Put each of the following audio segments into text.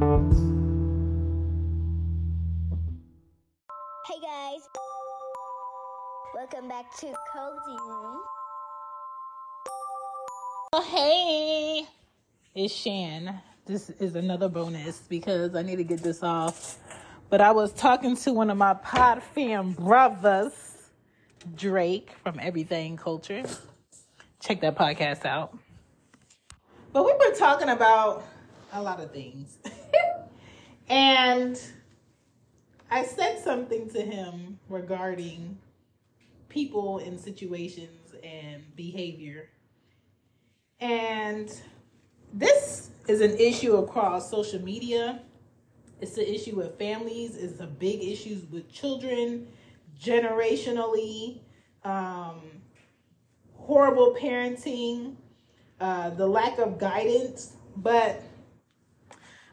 Hey guys, welcome back to Cozy Womb. Oh, hey, it's Shan. This is another bonus because I need to get this off. But I was talking to one of my pod fam brothers, Drake from Everything Culture. Check that podcast out. But we've been talking about a lot of things. and I said something to him regarding people in situations and behavior. And this is an issue across social media. It's an issue with families. It's a big issue with children, generationally, um, horrible parenting, uh, the lack of guidance. But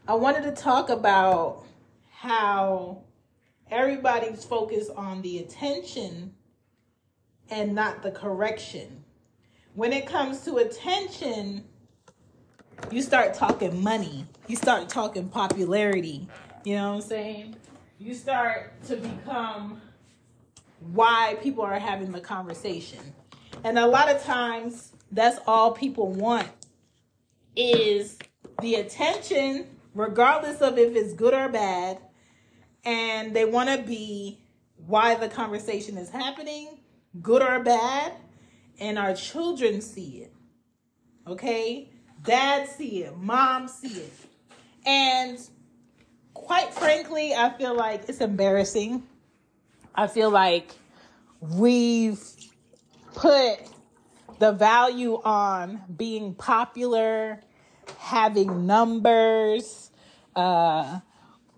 I wanted to talk about how everybody's focused on the attention and not the correction. When it comes to attention, you start talking money, you start talking popularity. You know what I'm saying? You start to become why people are having the conversation. And a lot of times, that's all people want is the attention, regardless of if it's good or bad. And they want to be why the conversation is happening, good or bad. And our children see it. Okay? Dad see it, mom see it. And quite frankly, I feel like it's embarrassing. I feel like we've put the value on being popular, having numbers, uh,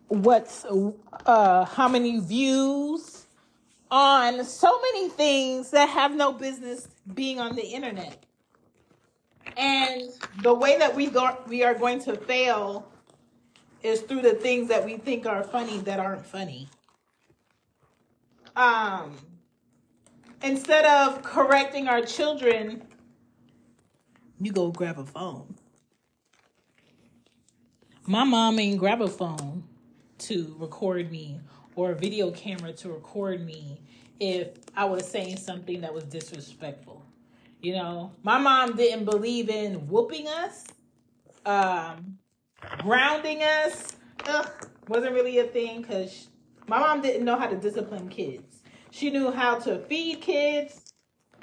what's uh, how many views on so many things that have no business being on the internet. And the way that we go, we are going to fail is through the things that we think are funny that aren't funny. Um, instead of correcting our children, you go grab a phone. My mom ain't grab a phone to record me or a video camera to record me if I was saying something that was disrespectful. You know, my mom didn't believe in whooping us, um, grounding us. Ugh, wasn't really a thing because my mom didn't know how to discipline kids. She knew how to feed kids,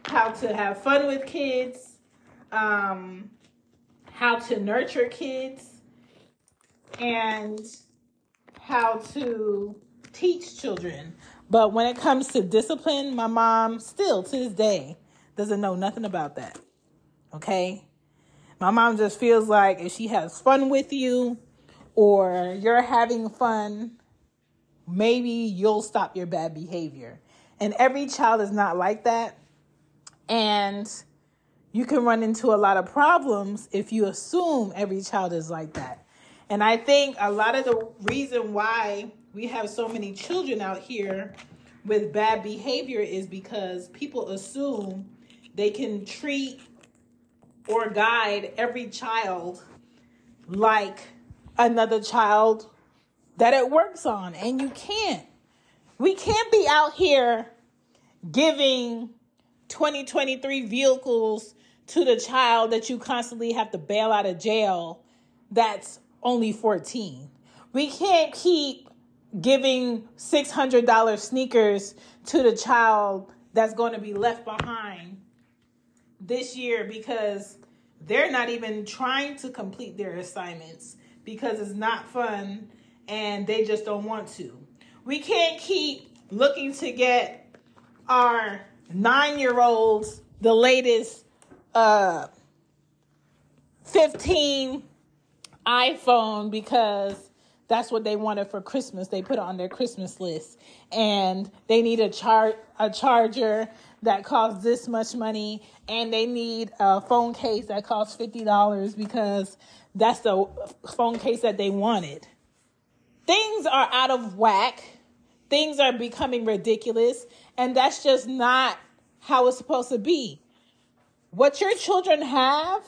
how to have fun with kids, um, how to nurture kids, and how to teach children. But when it comes to discipline, my mom still to this day doesn't know nothing about that. Okay? My mom just feels like if she has fun with you or you're having fun, maybe you'll stop your bad behavior. And every child is not like that. And you can run into a lot of problems if you assume every child is like that. And I think a lot of the reason why we have so many children out here with bad behavior is because people assume they can treat or guide every child like another child that it works on. And you can't. We can't be out here giving 2023 vehicles to the child that you constantly have to bail out of jail that's only 14. We can't keep giving $600 sneakers to the child that's going to be left behind this year because they're not even trying to complete their assignments because it's not fun and they just don't want to. We can't keep looking to get our nine year olds the latest uh 15 iPhone because that's what they wanted for Christmas. They put it on their Christmas list. And they need a char a charger that costs this much money and they need a phone case that costs $50 because that's the phone case that they wanted. Things are out of whack. Things are becoming ridiculous and that's just not how it's supposed to be. What your children have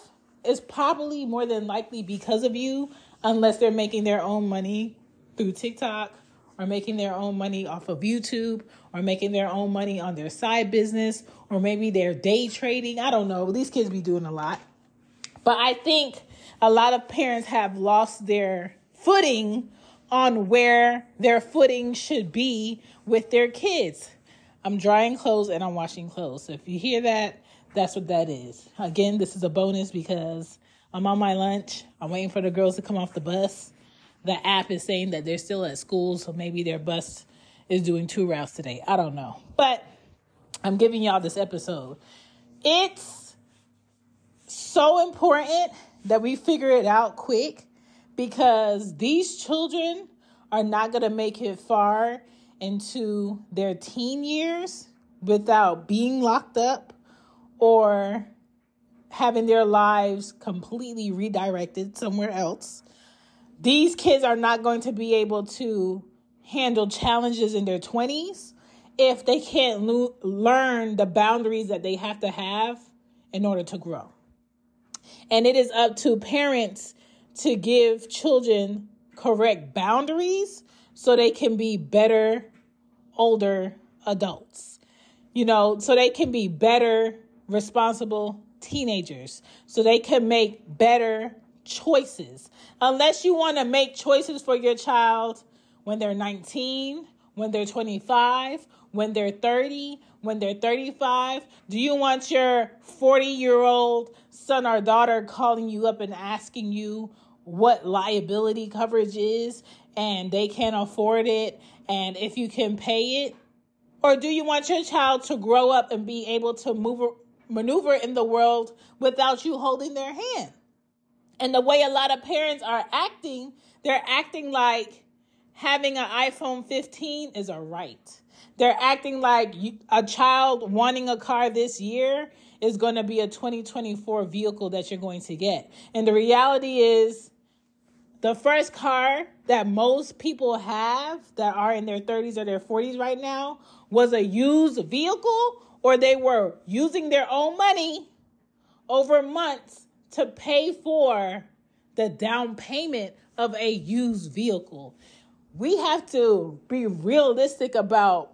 is probably more than likely because of you, unless they're making their own money through TikTok or making their own money off of YouTube or making their own money on their side business or maybe they're day trading. I don't know. These kids be doing a lot. But I think a lot of parents have lost their footing on where their footing should be with their kids. I'm drying clothes and I'm washing clothes. So if you hear that, that's what that is. Again, this is a bonus because I'm on my lunch. I'm waiting for the girls to come off the bus. The app is saying that they're still at school, so maybe their bus is doing two routes today. I don't know. But I'm giving y'all this episode. It's so important that we figure it out quick because these children are not going to make it far into their teen years without being locked up or having their lives completely redirected somewhere else. These kids are not going to be able to handle challenges in their 20s if they can't lo- learn the boundaries that they have to have in order to grow. And it is up to parents to give children correct boundaries so they can be better older adults. You know, so they can be better responsible teenagers so they can make better choices. Unless you want to make choices for your child when they're 19, when they're 25, when they're 30, when they're 35? Do you want your 40 year old son or daughter calling you up and asking you what liability coverage is and they can't afford it and if you can pay it? Or do you want your child to grow up and be able to move maneuver in the world without you holding their hand. And the way a lot of parents are acting, they're acting like having an iPhone 15 is a right. They're acting like you, a child wanting a car this year is going to be a 2024 vehicle that you're going to get. And the reality is, the first car that most people have that are in their 30s or their 40s right now was a used vehicle or they were using their own money over months to pay for the down payment of a used vehicle. We have to be realistic about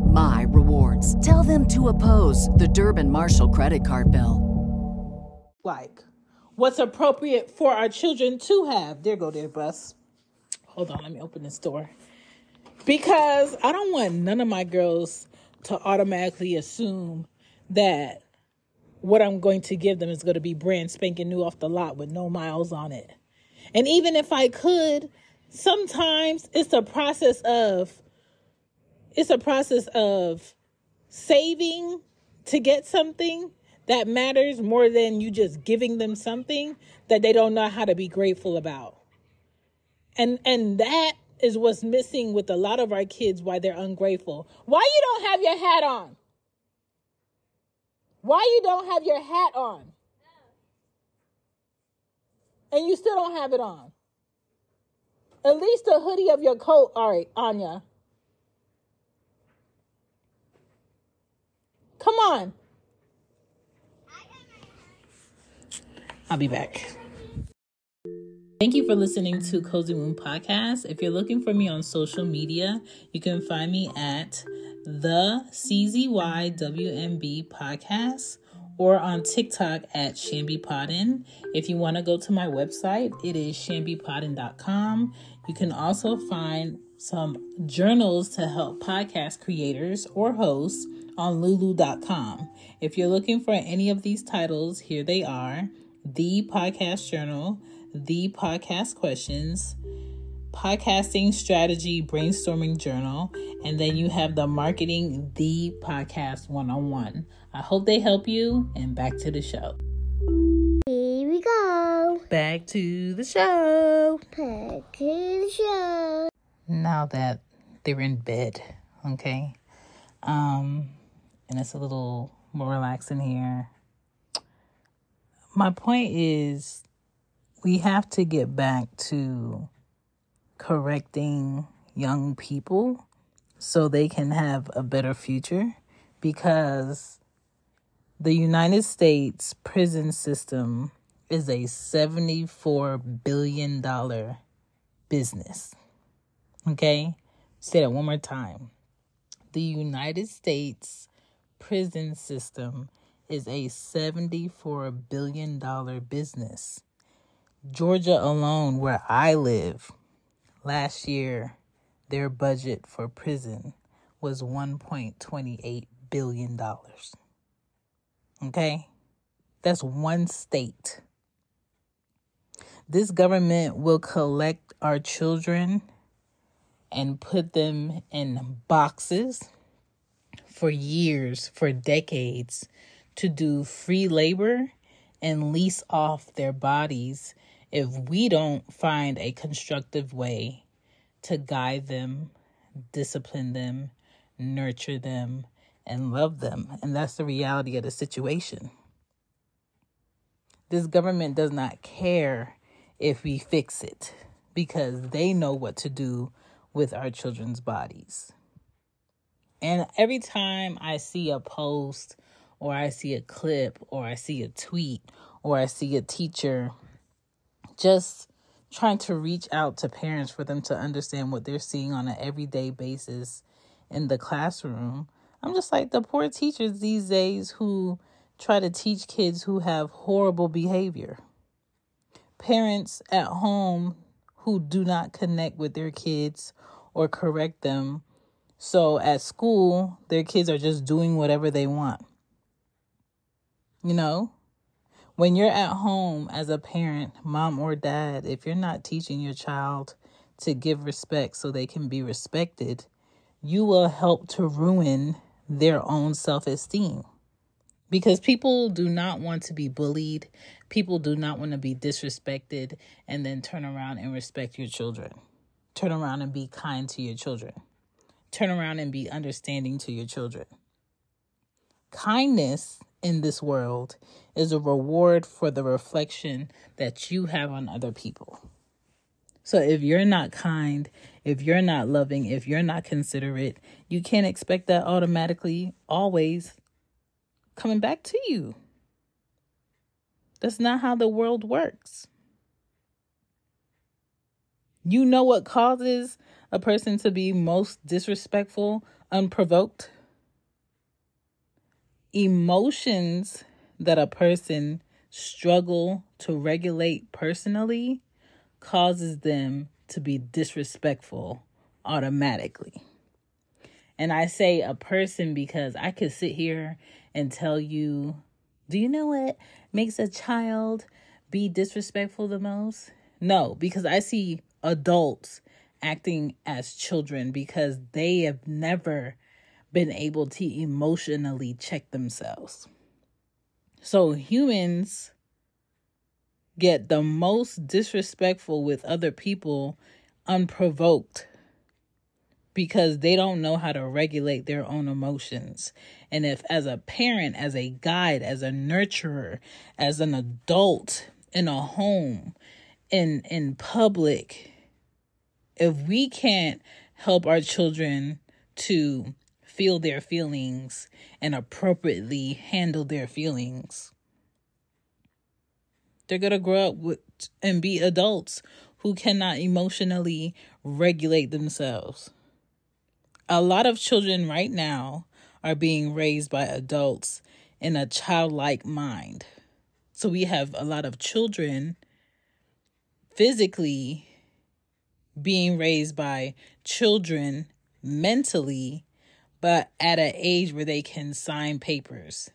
my rewards. Tell them to oppose the Durbin Marshall credit card bill. Like what's appropriate for our children to have. There go their bus. Hold on, let me open this door. Because I don't want none of my girls to automatically assume that what I'm going to give them is going to be brand spanking new off the lot with no miles on it. And even if I could, sometimes it's a process of it's a process of saving to get something that matters more than you just giving them something that they don't know how to be grateful about. And and that is what's missing with a lot of our kids why they're ungrateful. Why you don't have your hat on? Why you don't have your hat on? And you still don't have it on. At least the hoodie of your coat. All right, Anya. Come on. I'll be back. Thank you for listening to Cozy Womb Podcast. If you're looking for me on social media, you can find me at the CZYWMB Podcast or on TikTok at Chanbe Poddin. If you want to go to my website, it is chanbepoddin.com. You can also find some journals to help podcast creators or hosts on lulu.com. If you're looking for any of these titles, here they are The Podcast Journal, The Podcast Questions, Podcasting Strategy Brainstorming Journal, and then you have the Marketing The Podcast One on One. I hope they help you, and back to the show. Here we go. Back to the show. Back to the show. Now that they're in bed, okay? Um, and it's a little more relaxing here. My point is, we have to get back to correcting young people so they can have a better future because the United States prison system is a $74 billion business. Okay? Say that one more time. The United States prison system is a $74 billion business. Georgia alone, where I live, last year, their budget for prison was $1.28 billion. Okay? That's one state. This government will collect our children and put them in boxes for years, for decades, to do free labor and lease off their bodies if we don't find a constructive way to guide them, discipline them, nurture them, and love them. And that's the reality of the situation. This government does not care if we fix it because they know what to do with our children's bodies. And every time I see a post or I see a clip or I see a tweet or I see a teacher just trying to reach out to parents for them to understand what they're seeing on an everyday basis in the classroom. I'm just like the poor teachers these days who try to teach kids who have horrible behavior. Parents at home who do not connect with their kids or correct them. So at school, their kids are just doing whatever they want. You know, when you're at home as a parent, mom or dad, if you're not teaching your child to give respect so they can be respected, you will help to ruin their own self esteem. Because people do not want to be bullied, people do not want to be disrespected, and then turn around and respect your children. Turn around and be kind to your children. Turn around and be understanding to your children. Kindness in this world is a reward for the reflection that you have on other people. So if you're not kind, if you're not loving, if you're not considerate, you can't expect that automatically always coming back to you. That's not how the world works. You know what causes a person to be most disrespectful unprovoked? Emotions that a person struggle to regulate personally causes them to be disrespectful automatically. And I say a person because I could sit here and tell you Do you know what makes a child be disrespectful the most? No, because I see adults acting as children because they have never been able to emotionally check themselves. So humans get the most disrespectful with other people unprovoked because they don't know how to regulate their own emotions. And if, as a parent, as a guide, as a nurturer, as an adult in a home, in in public, if we can't help our children to feel their feelings and appropriately handle their feelings, they're going to grow up with and be adults who cannot emotionally regulate themselves. A lot of children right now are being raised by adults in a childlike mind. So we have a lot of children physically being raised by children mentally, but at an age where they can sign papers,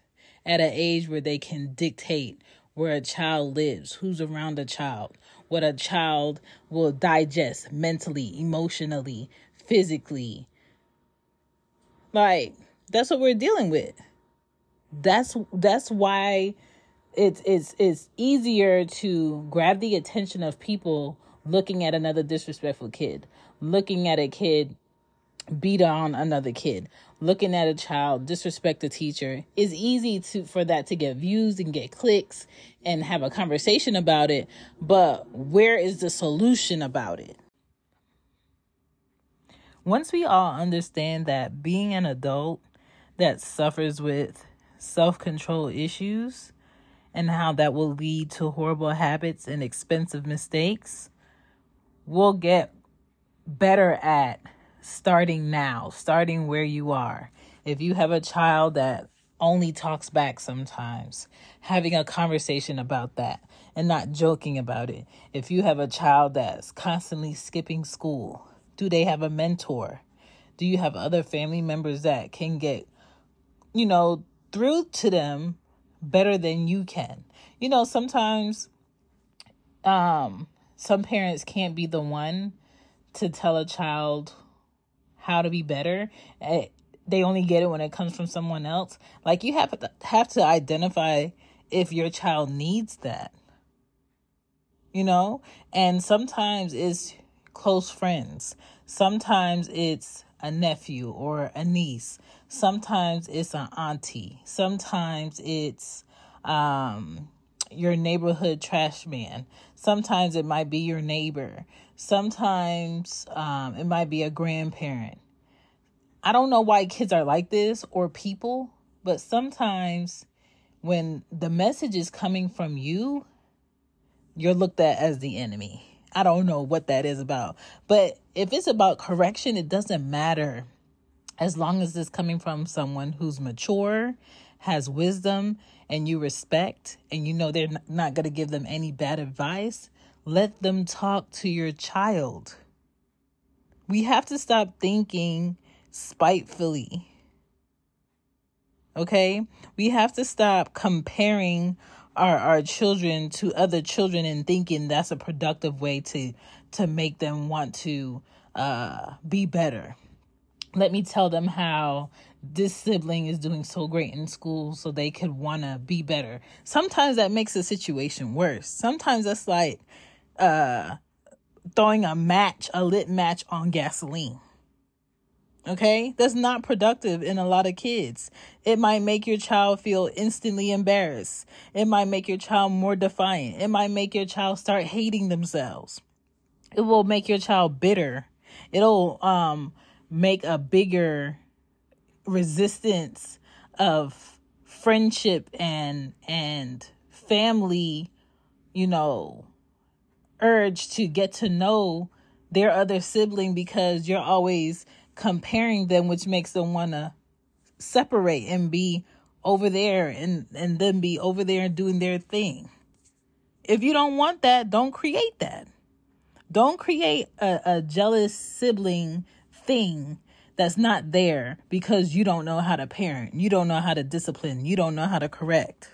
at an age where they can dictate where a child lives, who's around a child, what a child will digest mentally, emotionally, physically. Like that's what we're dealing with. That's that's why it's it's it's easier to grab the attention of people looking at another disrespectful kid, looking at a kid beat on another kid, looking at a child disrespect a teacher is easy to for that to get views and get clicks and have a conversation about it but where is the solution about it? Once we all understand that being an adult that suffers with self-control issues and how that will lead to horrible habits and expensive mistakes we'll get better at starting now, starting where you are. If you have a child that only talks back sometimes, having a conversation about that and not joking about it. If you have a child that's constantly skipping school, do they have a mentor? Do you have other family members that can get, you know, through to them better than you can? You know, sometimes um some parents can't be the one to tell a child how to be better. Eh, they only get it when it comes from someone else. Like you have to have to identify if your child needs that. You know? And sometimes it's close friends. Sometimes it's a nephew or a niece. Sometimes it's an auntie. Sometimes it's um your neighborhood trash man. Sometimes it might be your neighbor. Sometimes um, it might be a grandparent. I don't know why kids are like this or people, but sometimes when the message is coming from you, you're looked at as the enemy. I don't know what that is about. But if it's about correction, it doesn't matter as long as it's coming from someone who's mature, has wisdom, and you respect, and you know they're not going to give them any bad advice, let them talk to your child. We have to stop thinking spitefully. Okay? We have to stop comparing our, our children to other children and thinking that's a productive way to to make them want to uh, be better. Let me tell them how this sibling is doing so great in school so they could want to be better. Sometimes that makes the situation worse. Sometimes that's like uh throwing a match, a lit match on gasoline. Okay? That's not productive in a lot of kids. It might make your child feel instantly embarrassed. It might make your child more defiant. It might make your child start hating themselves. It will make your child bitter. It'll um make a bigger resistance of friendship and and family, you know, urge to get to know their other sibling because you're always comparing them, which makes them want to separate and be over there and, and then be over there and doing their thing. If you don't want that, don't create that. Don't create a, a jealous sibling thing that's not there because you don't know how to parent, you don't know how to discipline, you don't know how to correct.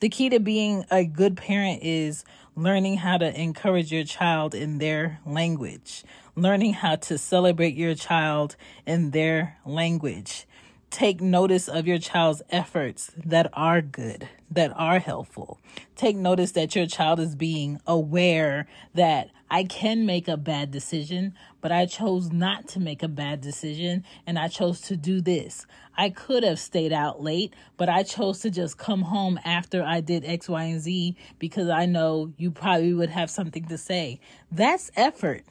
The key to being a good parent is learning how to encourage your child in their language, learning how to celebrate your child in their language, Take notice of your child's efforts that are good, that are helpful. Take notice that your child is being aware that I can make a bad decision, but I chose not to make a bad decision and I chose to do this. I could have stayed out late, but I chose to just come home after I did X, Y, and Z because I know you probably would have something to say. That's effort.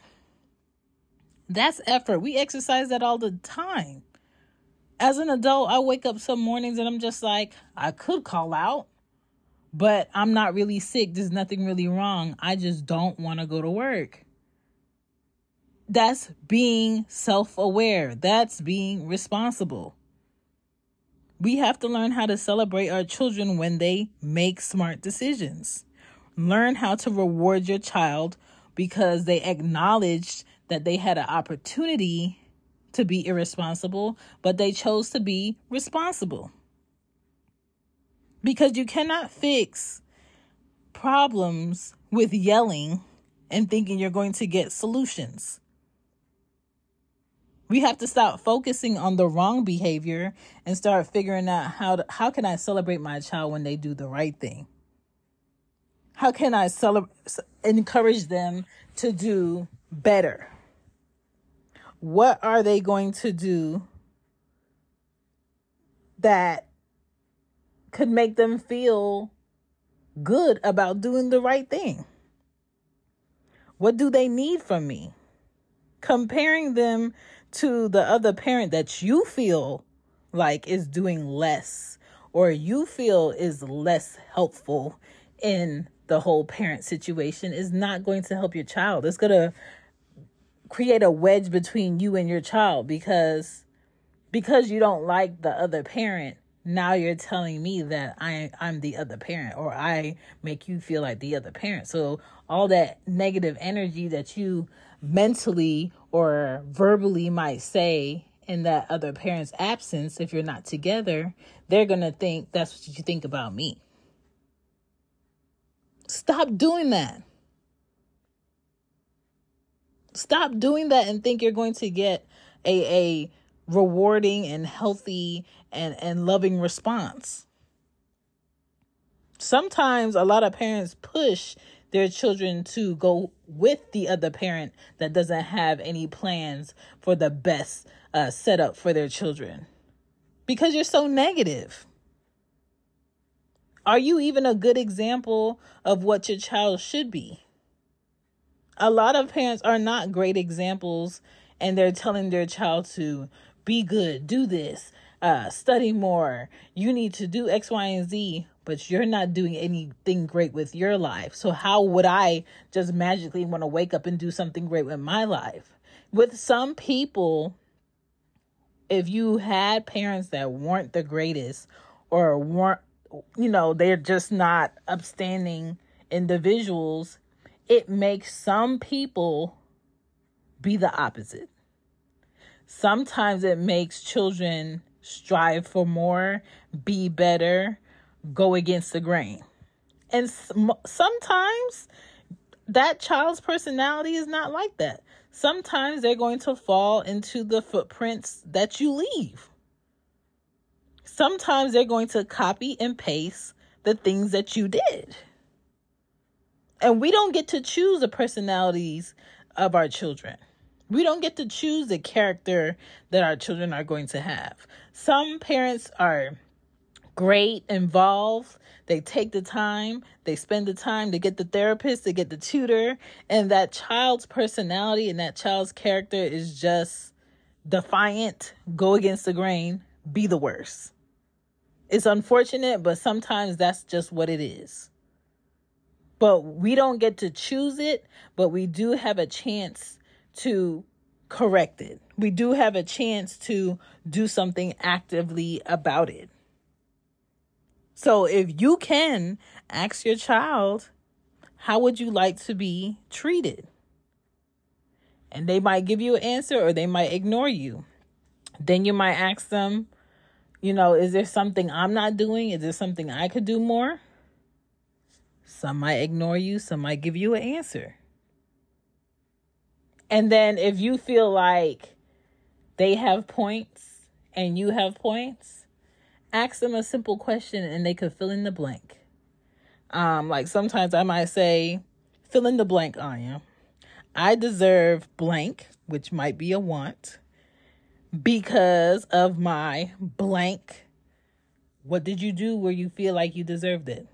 That's effort. We exercise that all the time as an adult, I wake up some mornings and I'm just like, I could call out, but I'm not really sick. There's nothing really wrong. I just don't want to go to work. That's being self aware, that's being responsible. We have to learn how to celebrate our children when they make smart decisions. Learn how to reward your child because they acknowledged that they had an opportunity to be irresponsible, but they chose to be responsible. Because you cannot fix problems with yelling and thinking you're going to get solutions. We have to stop focusing on the wrong behavior and start figuring out how to, how can I celebrate my child when they do the right thing? How can I celebrate encourage them to do better? What are they going to do that could make them feel good about doing the right thing? What do they need from me? Comparing them to the other parent that you feel like is doing less or you feel is less helpful in the whole parent situation is not going to help your child. It's going to create a wedge between you and your child because because you don't like the other parent now you're telling me that I I'm the other parent or I make you feel like the other parent. So all that negative energy that you mentally or verbally might say in that other parent's absence if you're not together, they're going to think that's what you think about me. Stop doing that. Stop doing that and think you're going to get a, a rewarding and healthy and, and loving response. Sometimes a lot of parents push their children to go with the other parent that doesn't have any plans for the best uh, setup for their children because you're so negative. Are you even a good example of what your child should be? A lot of parents are not great examples and they're telling their child to be good, do this, uh, study more. You need to do X, Y, and Z, but you're not doing anything great with your life. So, how would I just magically want to wake up and do something great with my life? With some people, if you had parents that weren't the greatest or weren't, you know, they're just not upstanding individuals, it makes some people be the opposite. Sometimes it makes children strive for more, be better, go against the grain. And sometimes that child's personality is not like that. Sometimes they're going to fall into the footprints that you leave. Sometimes they're going to copy and paste the things that you did. And we don't get to choose the personalities of our children. We don't get to choose the character that our children are going to have. Some parents are great, involved. They take the time, they spend the time to get the therapist, to get the tutor, and that child's personality and that child's character is just defiant, go against the grain, be the worst. It's unfortunate, but sometimes that's just what it is but we don't get to choose it, but we do have a chance to correct it. We do have a chance to do something actively about it. So if you can ask your child, how would you like to be treated? And they might give you an answer or they might ignore you. Then you might ask them, you know, is there something I'm not doing? Is there something I could do more? Some might ignore you, some might give you an answer. And then if you feel like they have points and you have points, ask them a simple question and they could fill in the blank. Um, like sometimes I might say, fill in the blank, Anya. I deserve blank, which might be a want, because of my blank. What did you do where you feel like you deserved it?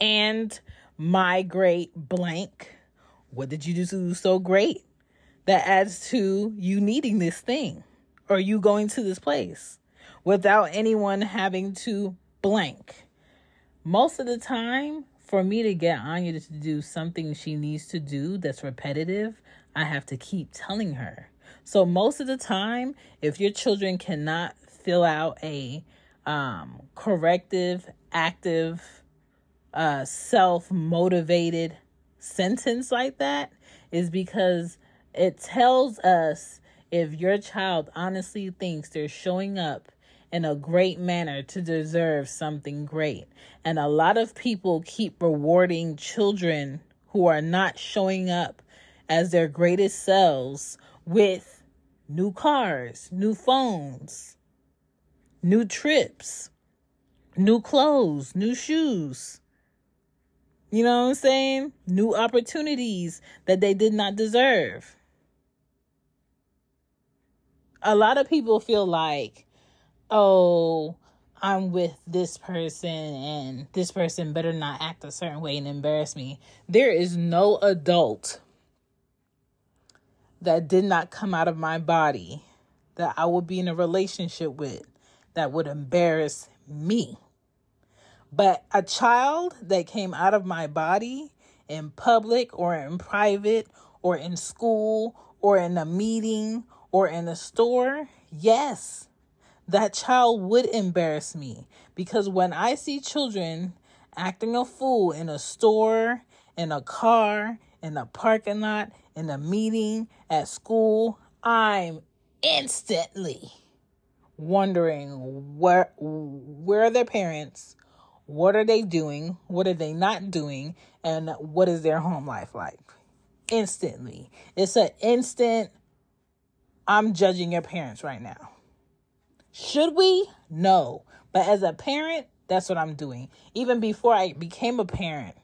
And my great blank. What did you do so great that adds to you needing this thing or you going to this place without anyone having to blank? Most of the time, for me to get Anya to do something she needs to do that's repetitive, I have to keep telling her. So most of the time, if your children cannot fill out a um, corrective, active, uh, self motivated sentence like that, is because it tells us if your child honestly thinks they're showing up in a great manner to deserve something great. And a lot of people keep rewarding children who are not showing up as their greatest selves with new cars, new phones, new trips, new clothes, new shoes. You know what I'm saying? New opportunities that they did not deserve. A lot of people feel like oh, I'm with this person and this person better not act a certain way and embarrass me. There is no adult that did not come out of my body that I would be in a relationship with that would embarrass me. But a child that came out of my body in public or in private or in school or in a meeting or in a store, yes, that child would embarrass me because when I see children acting a fool in a store, in a car, in a parking lot, in a meeting, at school, I'm instantly wondering where where are their parents? What are they doing? What are they not doing? And what is their home life like? Instantly. It's an instant I'm judging your parents right now. Should we? No. But as a parent, that's what I'm doing. Even before I became a parent,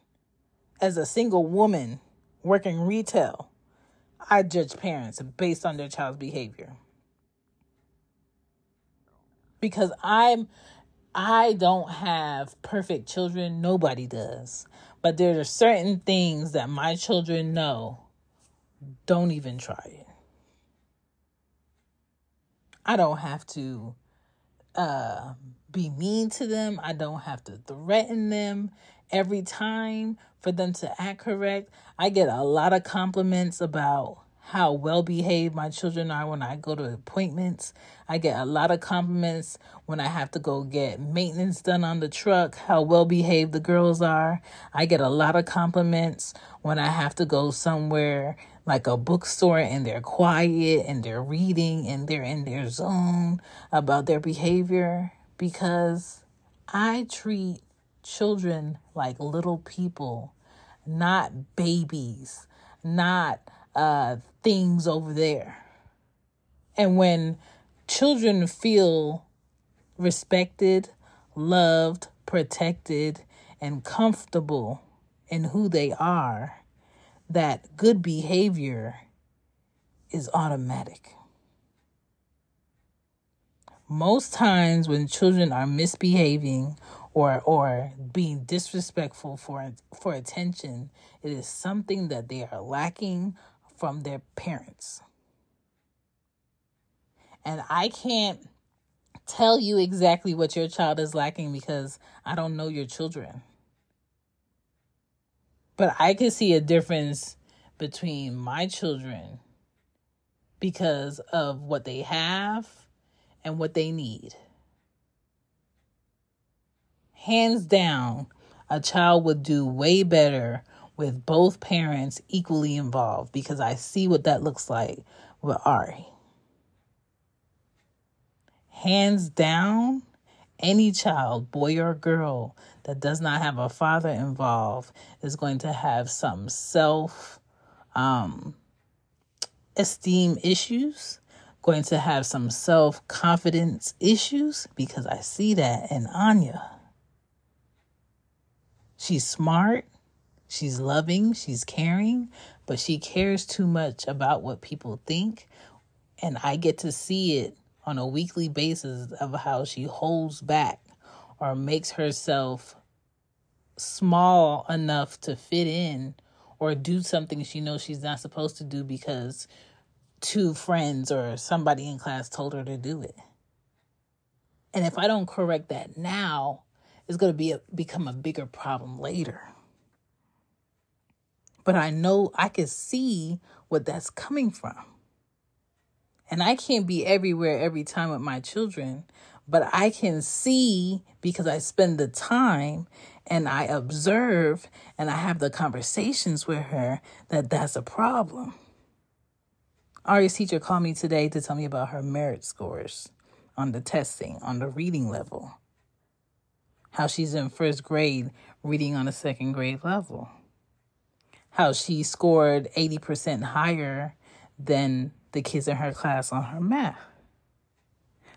as a single woman working retail, I judge parents based on their child's behavior. Because I'm I don't have perfect children, nobody does. But there are certain things that my children know. Don't even try it. I don't have to uh, be mean to them. I don't have to threaten them every time for them to act correct. I get a lot of compliments about how well behaved my children are when I go to appointments. I get a lot of compliments when I have to go get maintenance done on the truck, how well behaved the girls are. I get a lot of compliments when I have to go somewhere like a bookstore and they're quiet and they're reading and they're in their zone about their behavior because I treat children like little people, not babies, not uh, things over there. And when children feel respected, loved, protected, and comfortable in who they are, that good behavior is automatic. Most times when children are misbehaving or or being disrespectful for for attention, it is something that they are lacking from their parents. And I can't tell you exactly what your child is lacking because I don't know your children. But I can see a difference between my children because of what they have and what they need. Hands down, a child would do way better with both parents equally involved because I see what that looks like with Ari. Hands down, any child, boy or girl, that does not have a father involved is going to have some self um, esteem issues, going to have some self confidence issues because I see that in Anya. She's smart, she's loving, she's caring, but she cares too much about what people think. And I get to see it on a weekly basis of how she holds back or makes herself small enough to fit in or do something she knows she's not supposed to do because two friends or somebody in class told her to do it. And if I don't correct that now, it's going to be a, become a bigger problem later. But I know I can see what that's coming from. And I can't be everywhere every time with my children, but I can see because I spend the time and I observe and I have the conversations with her that that's a problem. Aria's teacher called me today to tell me about her merit scores on the testing, on the reading level. How she's in first grade reading on a second grade level. How she scored 80% higher than the kids in her class on her math.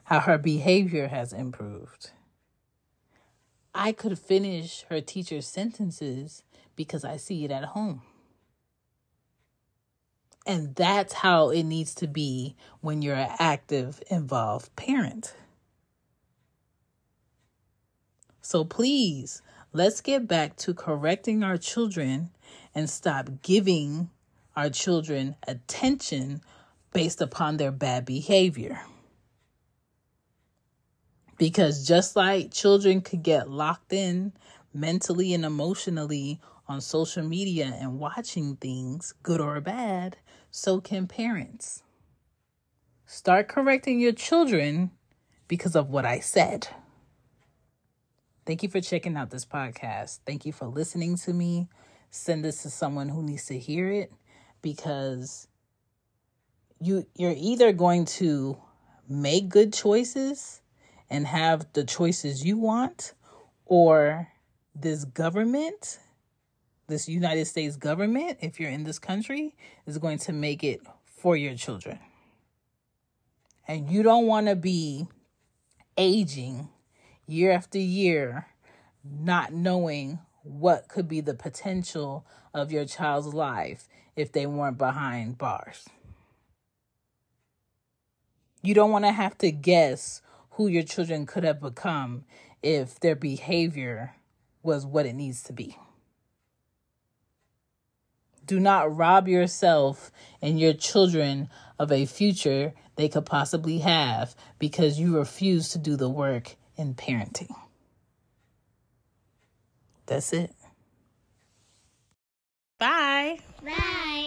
How her behavior has improved. I could finish her teacher's sentences because I see it at home. And that's how it needs to be when you're an active, involved parent. So please, let's get back to correcting our children and stop giving our children attention based upon their bad behavior. Because just like children could get locked in mentally and emotionally on social media and watching things, good or bad, so can parents. Start correcting your children because of what I said. Thank you for checking out this podcast. Thank you for listening to me. Send this to someone who needs to hear it because you you're either going to make good choices and have the choices you want or this government this United States government, if you're in this country, is going to make it for your children. And you don't want to be aging year after year, not knowing what could be the potential of your child's life if they weren't behind bars. You don't want to have to guess who your children could have become if their behavior was what it needs to be. Do not rob yourself and your children of a future they could possibly have because you refuse to do the work in parenting. That's it. Bye. Bye.